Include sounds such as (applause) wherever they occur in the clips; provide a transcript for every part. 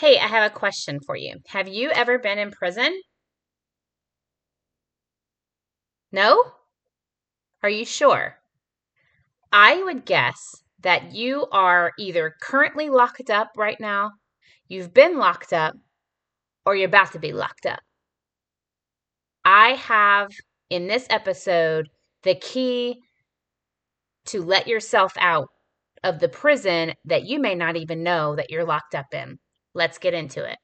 Hey, I have a question for you. Have you ever been in prison? No? Are you sure? I would guess that you are either currently locked up right now, you've been locked up, or you're about to be locked up. I have in this episode the key to let yourself out of the prison that you may not even know that you're locked up in. Let's get into it.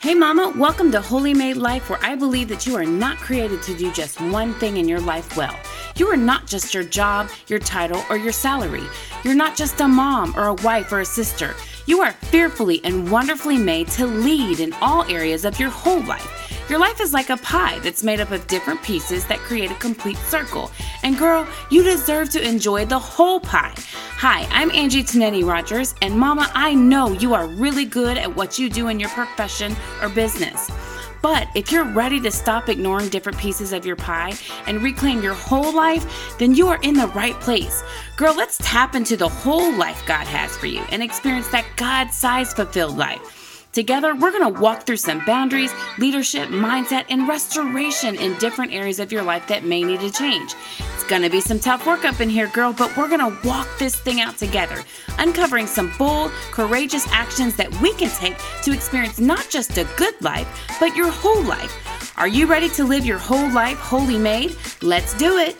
Hey, Mama, welcome to Holy Made Life, where I believe that you are not created to do just one thing in your life well. You are not just your job, your title, or your salary. You're not just a mom or a wife or a sister. You are fearfully and wonderfully made to lead in all areas of your whole life. Your life is like a pie that's made up of different pieces that create a complete circle. And girl, you deserve to enjoy the whole pie. Hi, I'm Angie Tanetti Rogers, and Mama, I know you are really good at what you do in your profession or business. But if you're ready to stop ignoring different pieces of your pie and reclaim your whole life, then you are in the right place. Girl, let's tap into the whole life God has for you and experience that God sized fulfilled life. Together, we're going to walk through some boundaries, leadership, mindset, and restoration in different areas of your life that may need to change. It's going to be some tough work up in here, girl, but we're going to walk this thing out together, uncovering some bold, courageous actions that we can take to experience not just a good life, but your whole life. Are you ready to live your whole life wholly made? Let's do it.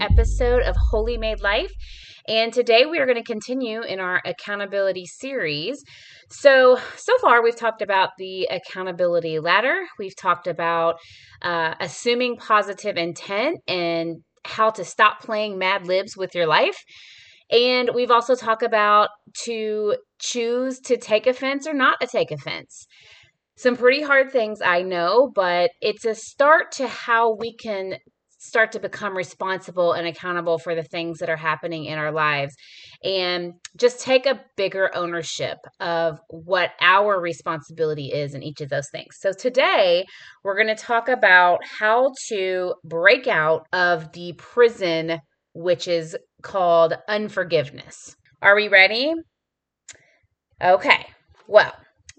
Episode of Holy Made Life. And today we are going to continue in our accountability series. So, so far we've talked about the accountability ladder, we've talked about uh, assuming positive intent and how to stop playing mad libs with your life. And we've also talked about to choose to take offense or not to take offense some pretty hard things, I know, but it's a start to how we can start to become responsible and accountable for the things that are happening in our lives and just take a bigger ownership of what our responsibility is in each of those things. So today we're going to talk about how to break out of the prison which is called unforgiveness. Are we ready? Okay. Well,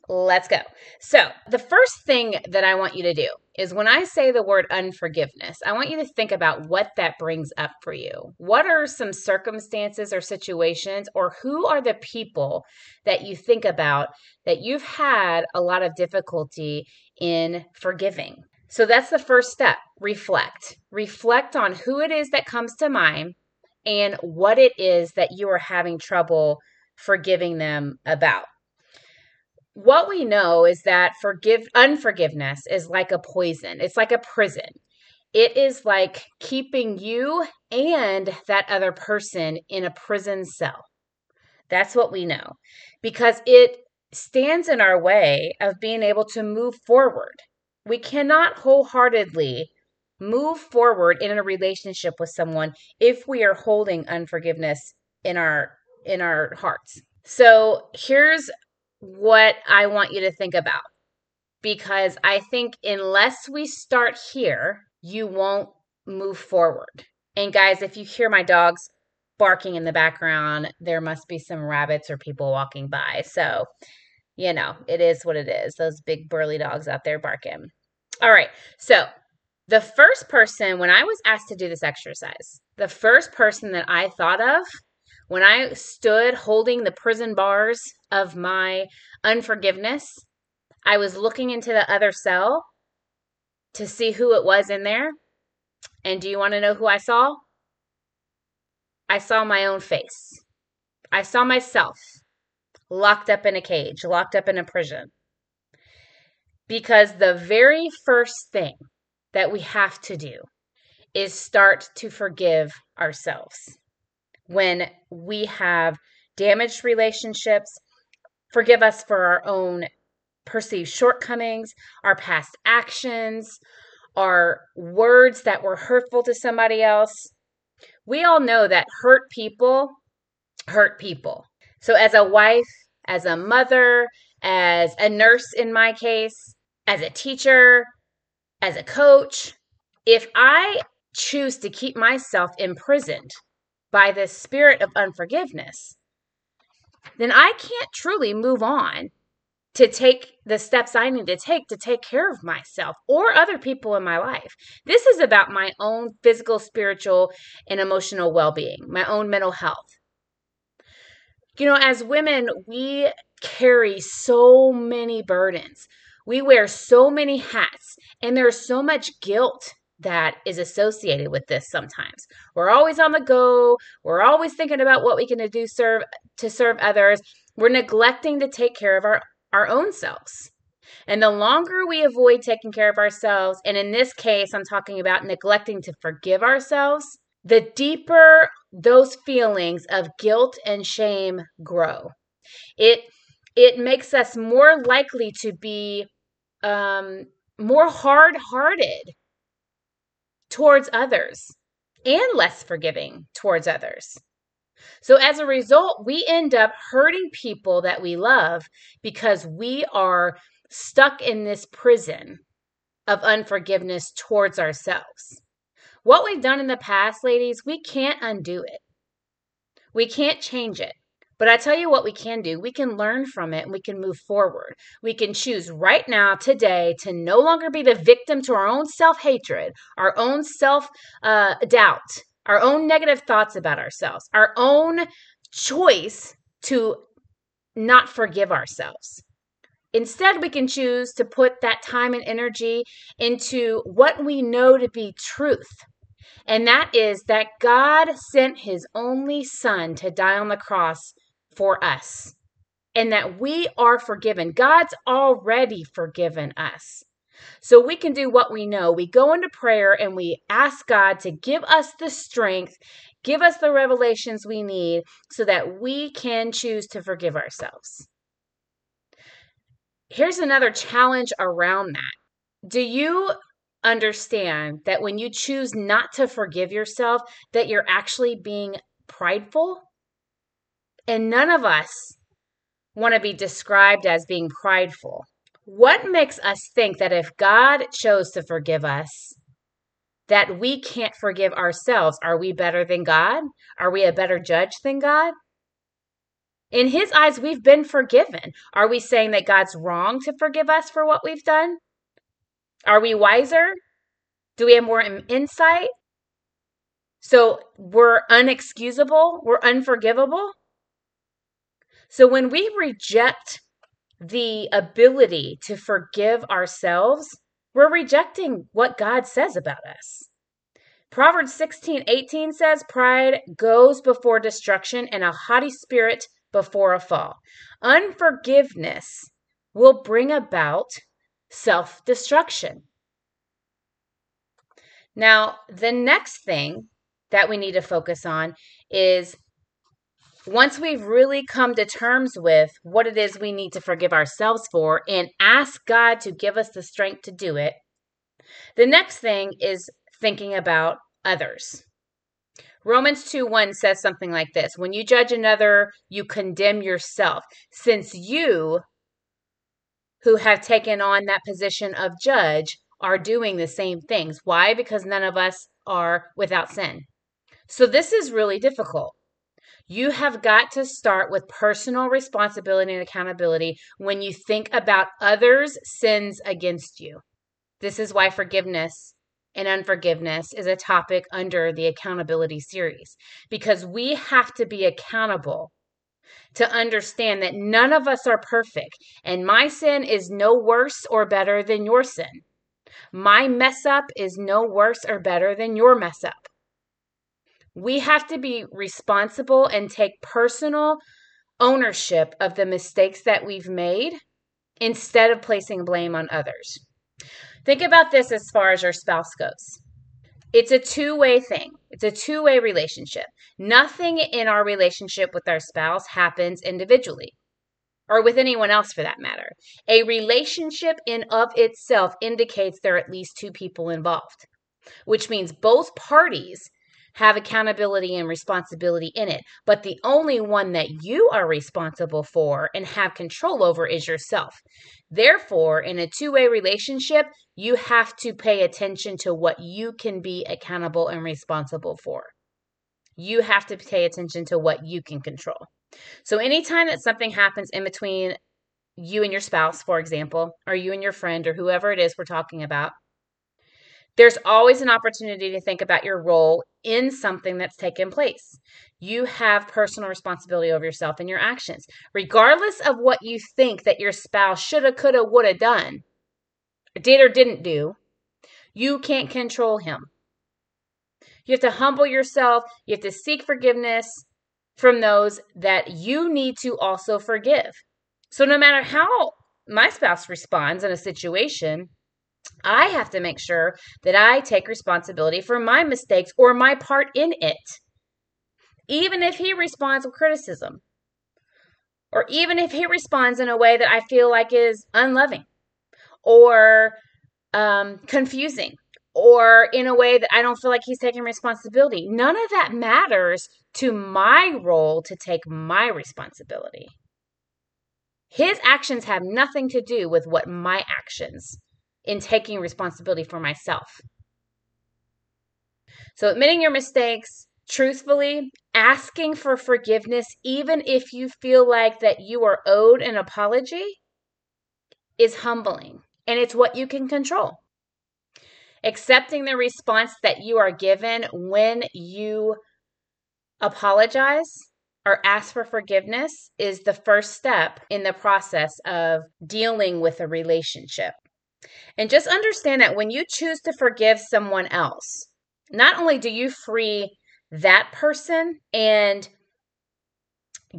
Let's go. So, the first thing that I want you to do is when I say the word unforgiveness, I want you to think about what that brings up for you. What are some circumstances or situations, or who are the people that you think about that you've had a lot of difficulty in forgiving? So, that's the first step. Reflect. Reflect on who it is that comes to mind and what it is that you are having trouble forgiving them about what we know is that forgive unforgiveness is like a poison. It's like a prison. It is like keeping you and that other person in a prison cell. That's what we know because it stands in our way of being able to move forward. We cannot wholeheartedly move forward in a relationship with someone if we are holding unforgiveness in our in our hearts. So here's what I want you to think about. Because I think unless we start here, you won't move forward. And guys, if you hear my dogs barking in the background, there must be some rabbits or people walking by. So, you know, it is what it is. Those big burly dogs out there barking. All right. So, the first person, when I was asked to do this exercise, the first person that I thought of when I stood holding the prison bars of my unforgiveness, I was looking into the other cell to see who it was in there. And do you want to know who I saw? I saw my own face. I saw myself locked up in a cage, locked up in a prison. Because the very first thing that we have to do is start to forgive ourselves when we have damaged relationships. Forgive us for our own perceived shortcomings, our past actions, our words that were hurtful to somebody else. We all know that hurt people hurt people. So, as a wife, as a mother, as a nurse in my case, as a teacher, as a coach, if I choose to keep myself imprisoned by this spirit of unforgiveness, then I can't truly move on to take the steps I need to take to take care of myself or other people in my life. This is about my own physical, spiritual, and emotional well being, my own mental health. You know, as women, we carry so many burdens. We wear so many hats, and there's so much guilt that is associated with this sometimes. We're always on the go, we're always thinking about what we can do serve to serve others. We're neglecting to take care of our, our own selves. And the longer we avoid taking care of ourselves, and in this case, I'm talking about neglecting to forgive ourselves, the deeper those feelings of guilt and shame grow. It it makes us more likely to be um, more hard-hearted towards others and less forgiving towards others. So, as a result, we end up hurting people that we love because we are stuck in this prison of unforgiveness towards ourselves. What we've done in the past, ladies, we can't undo it. We can't change it. But I tell you what we can do. We can learn from it and we can move forward. We can choose right now, today, to no longer be the victim to our own self hatred, our own self uh, doubt, our own negative thoughts about ourselves, our own choice to not forgive ourselves. Instead, we can choose to put that time and energy into what we know to be truth and that is that God sent his only son to die on the cross for us, and that we are forgiven. God's already forgiven us. So we can do what we know. We go into prayer and we ask God to give us the strength, give us the revelations we need so that we can choose to forgive ourselves. Here's another challenge around that. Do you understand that when you choose not to forgive yourself that you're actually being prideful and none of us want to be described as being prideful. What makes us think that if god chose to forgive us that we can't forgive ourselves? Are we better than god? Are we a better judge than god? In his eyes we've been forgiven. Are we saying that god's wrong to forgive us for what we've done? Are we wiser? Do we have more insight? So we're unexcusable, we're unforgivable. So when we reject the ability to forgive ourselves, we're rejecting what God says about us. Proverbs 16 18 says, Pride goes before destruction, and a haughty spirit before a fall. Unforgiveness will bring about self destruction. Now, the next thing that we need to focus on is once we've really come to terms with what it is we need to forgive ourselves for and ask God to give us the strength to do it, the next thing is thinking about others. Romans 2 1 says something like this When you judge another, you condemn yourself, since you who have taken on that position of judge are doing the same things. Why? Because none of us are without sin. So this is really difficult. You have got to start with personal responsibility and accountability when you think about others' sins against you. This is why forgiveness and unforgiveness is a topic under the accountability series because we have to be accountable to understand that none of us are perfect, and my sin is no worse or better than your sin. My mess up is no worse or better than your mess up. We have to be responsible and take personal ownership of the mistakes that we've made instead of placing blame on others. Think about this as far as your spouse goes. It's a two way thing. It's a two way relationship. Nothing in our relationship with our spouse happens individually or with anyone else for that matter. A relationship in of itself indicates there are at least two people involved, which means both parties have accountability and responsibility in it. But the only one that you are responsible for and have control over is yourself. Therefore, in a two way relationship, you have to pay attention to what you can be accountable and responsible for. You have to pay attention to what you can control. So, anytime that something happens in between you and your spouse, for example, or you and your friend, or whoever it is we're talking about, there's always an opportunity to think about your role in something that's taken place. You have personal responsibility over yourself and your actions. Regardless of what you think that your spouse shoulda, coulda, woulda done, did or didn't do, you can't control him. You have to humble yourself. You have to seek forgiveness from those that you need to also forgive. So, no matter how my spouse responds in a situation, I have to make sure that I take responsibility for my mistakes or my part in it. Even if he responds with criticism, or even if he responds in a way that I feel like is unloving or um, confusing, or in a way that I don't feel like he's taking responsibility. None of that matters to my role to take my responsibility. His actions have nothing to do with what my actions in taking responsibility for myself. So, admitting your mistakes truthfully, asking for forgiveness, even if you feel like that you are owed an apology, is humbling and it's what you can control. Accepting the response that you are given when you apologize or ask for forgiveness is the first step in the process of dealing with a relationship. And just understand that when you choose to forgive someone else, not only do you free that person and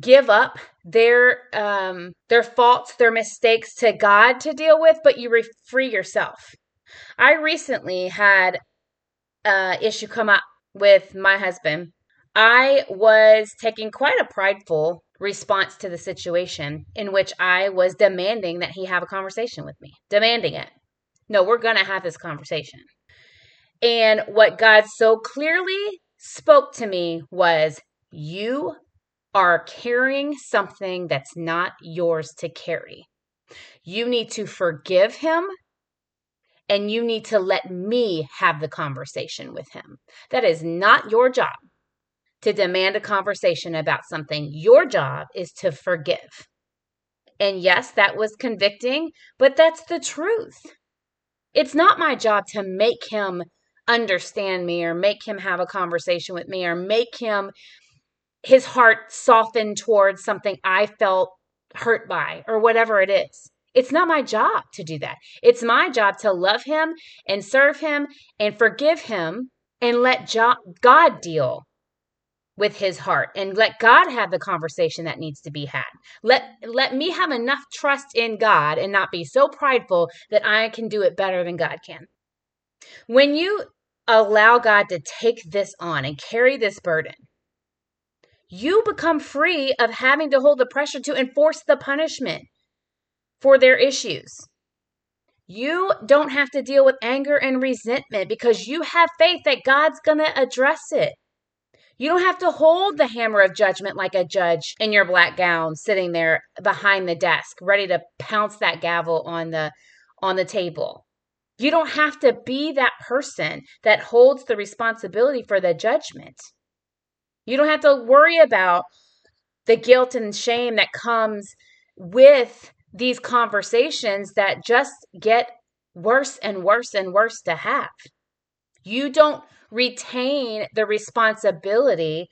give up their um their faults their mistakes to god to deal with but you re- free yourself. I recently had a issue come up with my husband. I was taking quite a prideful response to the situation in which i was demanding that he have a conversation with me demanding it no, we're going to have this conversation. And what God so clearly spoke to me was, You are carrying something that's not yours to carry. You need to forgive him and you need to let me have the conversation with him. That is not your job to demand a conversation about something. Your job is to forgive. And yes, that was convicting, but that's the truth. It's not my job to make him understand me or make him have a conversation with me or make him his heart soften towards something I felt hurt by or whatever it is. It's not my job to do that. It's my job to love him and serve him and forgive him and let God deal with his heart and let God have the conversation that needs to be had. Let let me have enough trust in God and not be so prideful that I can do it better than God can. When you allow God to take this on and carry this burden, you become free of having to hold the pressure to enforce the punishment for their issues. You don't have to deal with anger and resentment because you have faith that God's going to address it. You don't have to hold the hammer of judgment like a judge in your black gown sitting there behind the desk ready to pounce that gavel on the on the table. You don't have to be that person that holds the responsibility for the judgment. You don't have to worry about the guilt and shame that comes with these conversations that just get worse and worse and worse to have. You don't retain the responsibility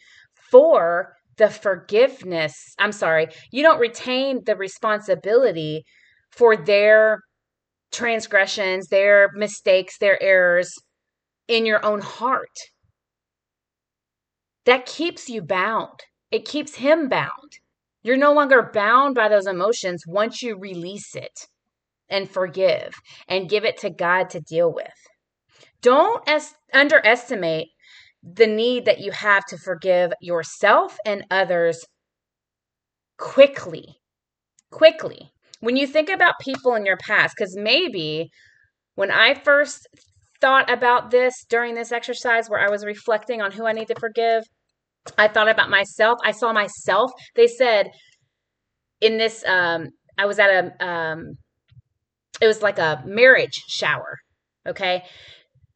for the forgiveness. I'm sorry, you don't retain the responsibility for their transgressions, their mistakes, their errors in your own heart. That keeps you bound. It keeps him bound. You're no longer bound by those emotions once you release it and forgive and give it to God to deal with. Don't es- underestimate the need that you have to forgive yourself and others quickly. Quickly. When you think about people in your past, because maybe when I first thought about this during this exercise where I was reflecting on who I need to forgive. I thought about myself. I saw myself. They said in this, um, I was at a, um, it was like a marriage shower. Okay.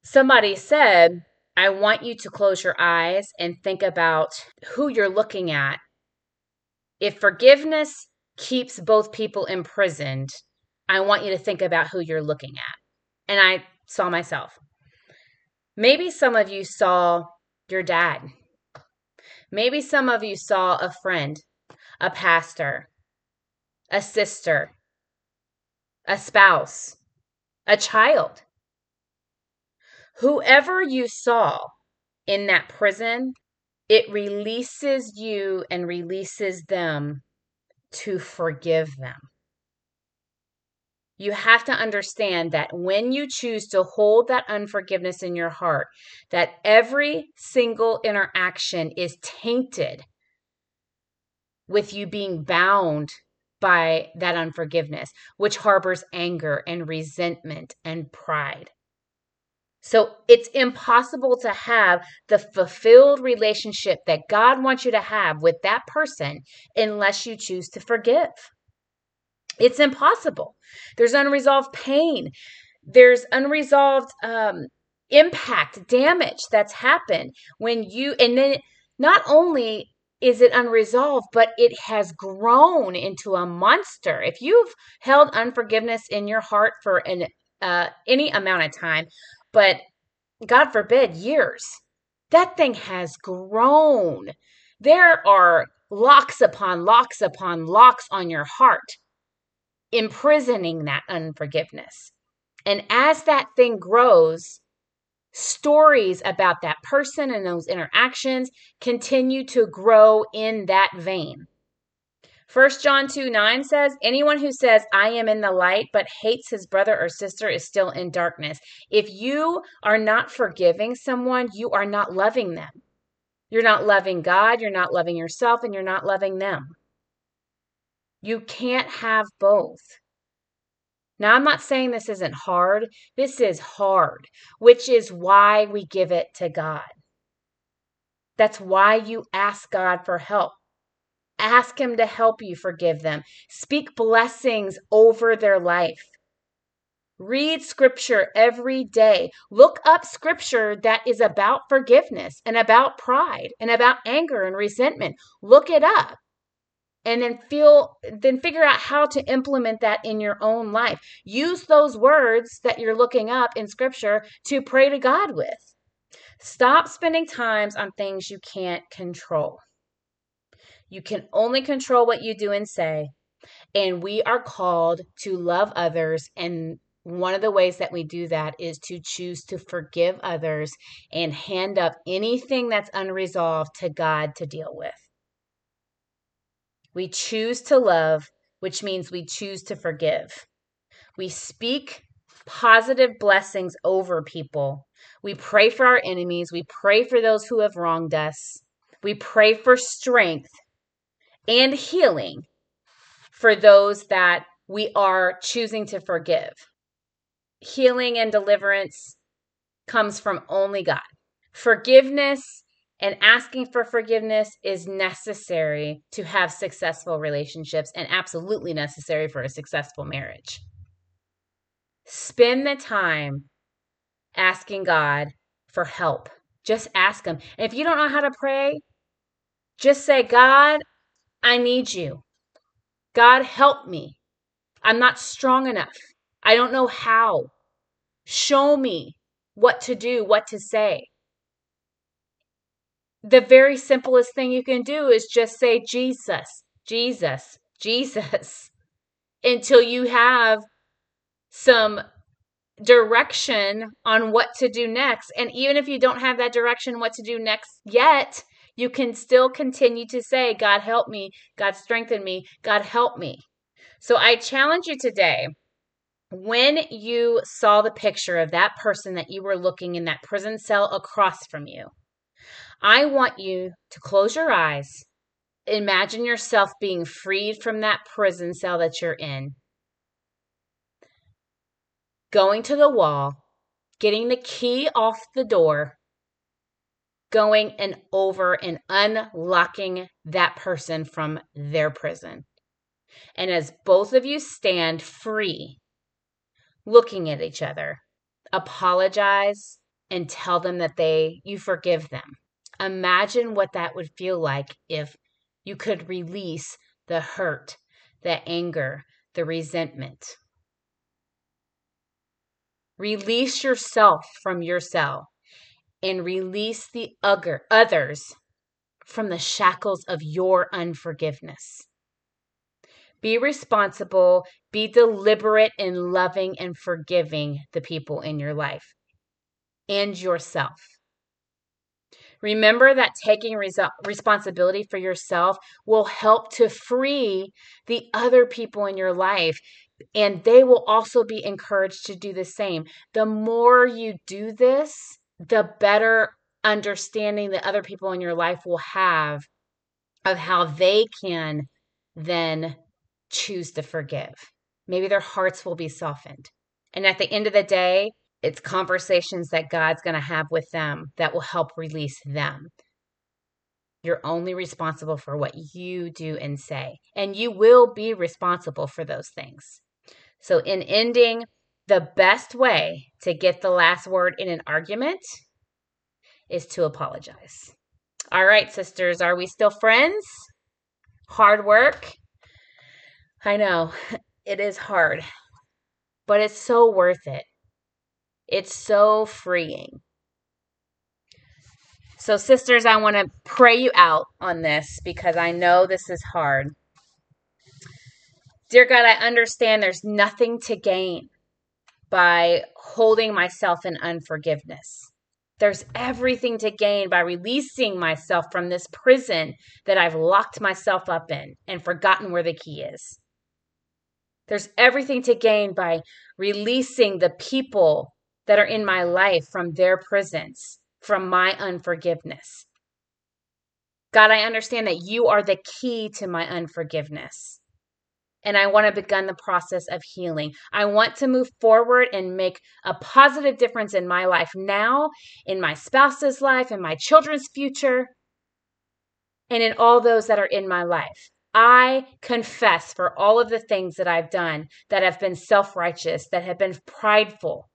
Somebody said, I want you to close your eyes and think about who you're looking at. If forgiveness keeps both people imprisoned, I want you to think about who you're looking at. And I saw myself. Maybe some of you saw your dad. Maybe some of you saw a friend, a pastor, a sister, a spouse, a child. Whoever you saw in that prison, it releases you and releases them to forgive them. You have to understand that when you choose to hold that unforgiveness in your heart, that every single interaction is tainted with you being bound by that unforgiveness, which harbors anger and resentment and pride. So it's impossible to have the fulfilled relationship that God wants you to have with that person unless you choose to forgive. It's impossible. There's unresolved pain. There's unresolved um, impact, damage that's happened when you, and then not only is it unresolved, but it has grown into a monster. If you've held unforgiveness in your heart for an uh, any amount of time, but God forbid, years, that thing has grown. There are locks upon locks upon locks on your heart, imprisoning that unforgiveness. And as that thing grows, stories about that person and those interactions continue to grow in that vein. 1 John 2 9 says, Anyone who says, I am in the light, but hates his brother or sister is still in darkness. If you are not forgiving someone, you are not loving them. You're not loving God, you're not loving yourself, and you're not loving them. You can't have both. Now, I'm not saying this isn't hard. This is hard, which is why we give it to God. That's why you ask God for help. Ask Him to help you forgive them. Speak blessings over their life. Read scripture every day. Look up scripture that is about forgiveness and about pride and about anger and resentment. Look it up and then feel then figure out how to implement that in your own life use those words that you're looking up in scripture to pray to god with stop spending times on things you can't control you can only control what you do and say and we are called to love others and one of the ways that we do that is to choose to forgive others and hand up anything that's unresolved to God to deal with. We choose to love, which means we choose to forgive. We speak positive blessings over people. We pray for our enemies. We pray for those who have wronged us. We pray for strength and healing for those that we are choosing to forgive. Healing and deliverance comes from only God. Forgiveness and asking for forgiveness is necessary to have successful relationships and absolutely necessary for a successful marriage. Spend the time asking God for help. Just ask Him. And if you don't know how to pray, just say, God, I need you. God, help me. I'm not strong enough. I don't know how. Show me what to do, what to say the very simplest thing you can do is just say Jesus, Jesus, Jesus (laughs) until you have some direction on what to do next. And even if you don't have that direction, what to do next yet, you can still continue to say, God help me, God strengthen me, God help me. So I challenge you today when you saw the picture of that person that you were looking in that prison cell across from you, I want you to close your eyes. Imagine yourself being freed from that prison cell that you're in. Going to the wall getting the key off the door, going and over and unlocking that person from their prison. And as both of you stand free, looking at each other, apologize and tell them that they you forgive them. Imagine what that would feel like if you could release the hurt, the anger, the resentment. Release yourself from yourself and release the other, others from the shackles of your unforgiveness. Be responsible, be deliberate in loving and forgiving the people in your life and yourself. Remember that taking responsibility for yourself will help to free the other people in your life, and they will also be encouraged to do the same. The more you do this, the better understanding that other people in your life will have of how they can then choose to forgive. Maybe their hearts will be softened. And at the end of the day, it's conversations that God's going to have with them that will help release them. You're only responsible for what you do and say, and you will be responsible for those things. So, in ending, the best way to get the last word in an argument is to apologize. All right, sisters, are we still friends? Hard work. I know it is hard, but it's so worth it. It's so freeing. So, sisters, I want to pray you out on this because I know this is hard. Dear God, I understand there's nothing to gain by holding myself in unforgiveness. There's everything to gain by releasing myself from this prison that I've locked myself up in and forgotten where the key is. There's everything to gain by releasing the people that are in my life from their prisons, from my unforgiveness. God, I understand that you are the key to my unforgiveness. And I want to begin the process of healing. I want to move forward and make a positive difference in my life now, in my spouse's life, in my children's future, and in all those that are in my life. I confess for all of the things that I've done that have been self righteous, that have been prideful,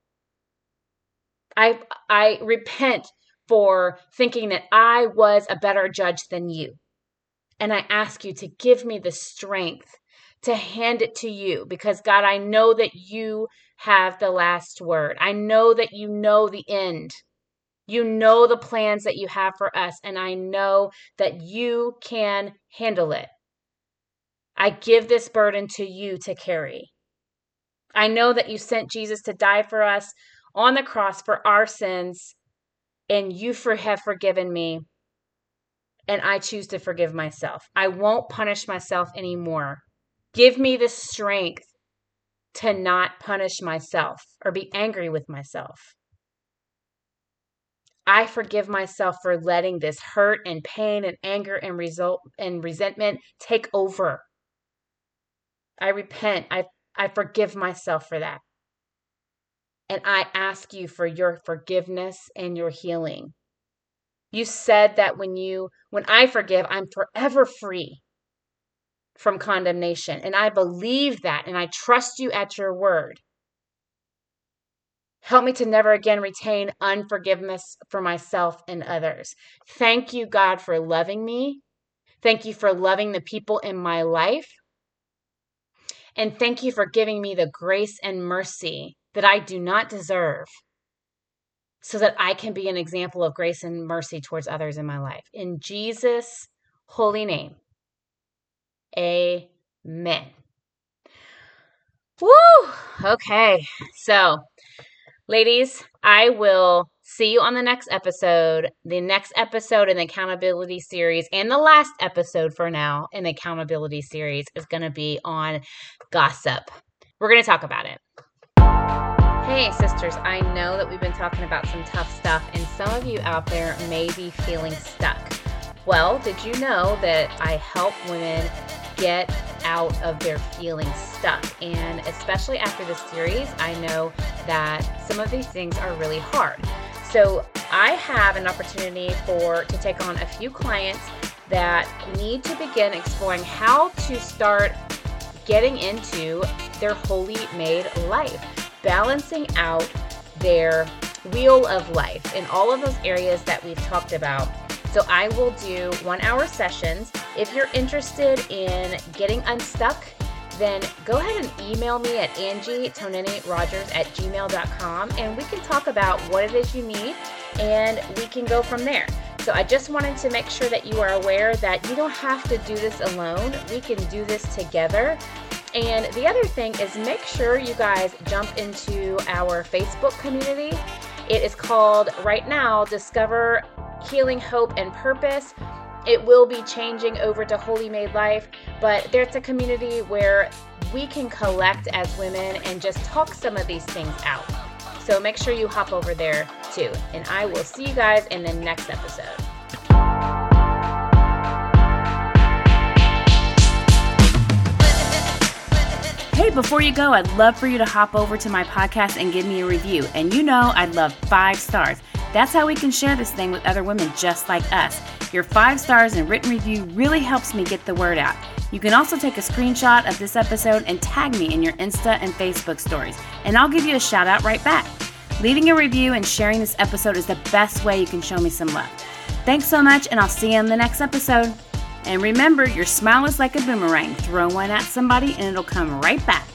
I I repent for thinking that I was a better judge than you. And I ask you to give me the strength to hand it to you because God, I know that you have the last word. I know that you know the end. You know the plans that you have for us, and I know that you can handle it. I give this burden to you to carry. I know that you sent Jesus to die for us on the cross for our sins, and you for, have forgiven me. And I choose to forgive myself. I won't punish myself anymore. Give me the strength to not punish myself or be angry with myself. I forgive myself for letting this hurt and pain and anger and result and resentment take over. I repent. I I forgive myself for that. And I ask you for your forgiveness and your healing. You said that when you when I forgive, I'm forever free from condemnation. And I believe that and I trust you at your word. Help me to never again retain unforgiveness for myself and others. Thank you, God, for loving me. Thank you for loving the people in my life. And thank you for giving me the grace and mercy that I do not deserve so that I can be an example of grace and mercy towards others in my life. In Jesus' holy name, amen. Woo! Okay, so ladies, I will see you on the next episode. The next episode in the accountability series, and the last episode for now in the accountability series, is going to be on gossip. We're going to talk about it. Hey, sisters, I know that we've been talking about some tough stuff, and some of you out there may be feeling stuck. Well, did you know that I help women get out of their feeling stuck? And especially after this series, I know that some of these things are really hard. So I have an opportunity for to take on a few clients that need to begin exploring how to start getting into their holy made life, balancing out their wheel of life in all of those areas that we've talked about. So I will do one hour sessions. If you're interested in getting unstuck, then go ahead and email me at Angie Tonini Rogers at gmail.com and we can talk about what it is you need and we can go from there. So I just wanted to make sure that you are aware that you don't have to do this alone. We can do this together. And the other thing is make sure you guys jump into our Facebook community. It is called right now Discover Healing, Hope, and Purpose. It will be changing over to Holy Made Life, but there's a community where we can collect as women and just talk some of these things out. So make sure you hop over there too. And I will see you guys in the next episode. Hey, before you go, I'd love for you to hop over to my podcast and give me a review. And you know, I'd love five stars. That's how we can share this thing with other women just like us. Your five stars and written review really helps me get the word out. You can also take a screenshot of this episode and tag me in your Insta and Facebook stories, and I'll give you a shout out right back. Leaving a review and sharing this episode is the best way you can show me some love. Thanks so much, and I'll see you in the next episode. And remember, your smile is like a boomerang. Throw one at somebody, and it'll come right back.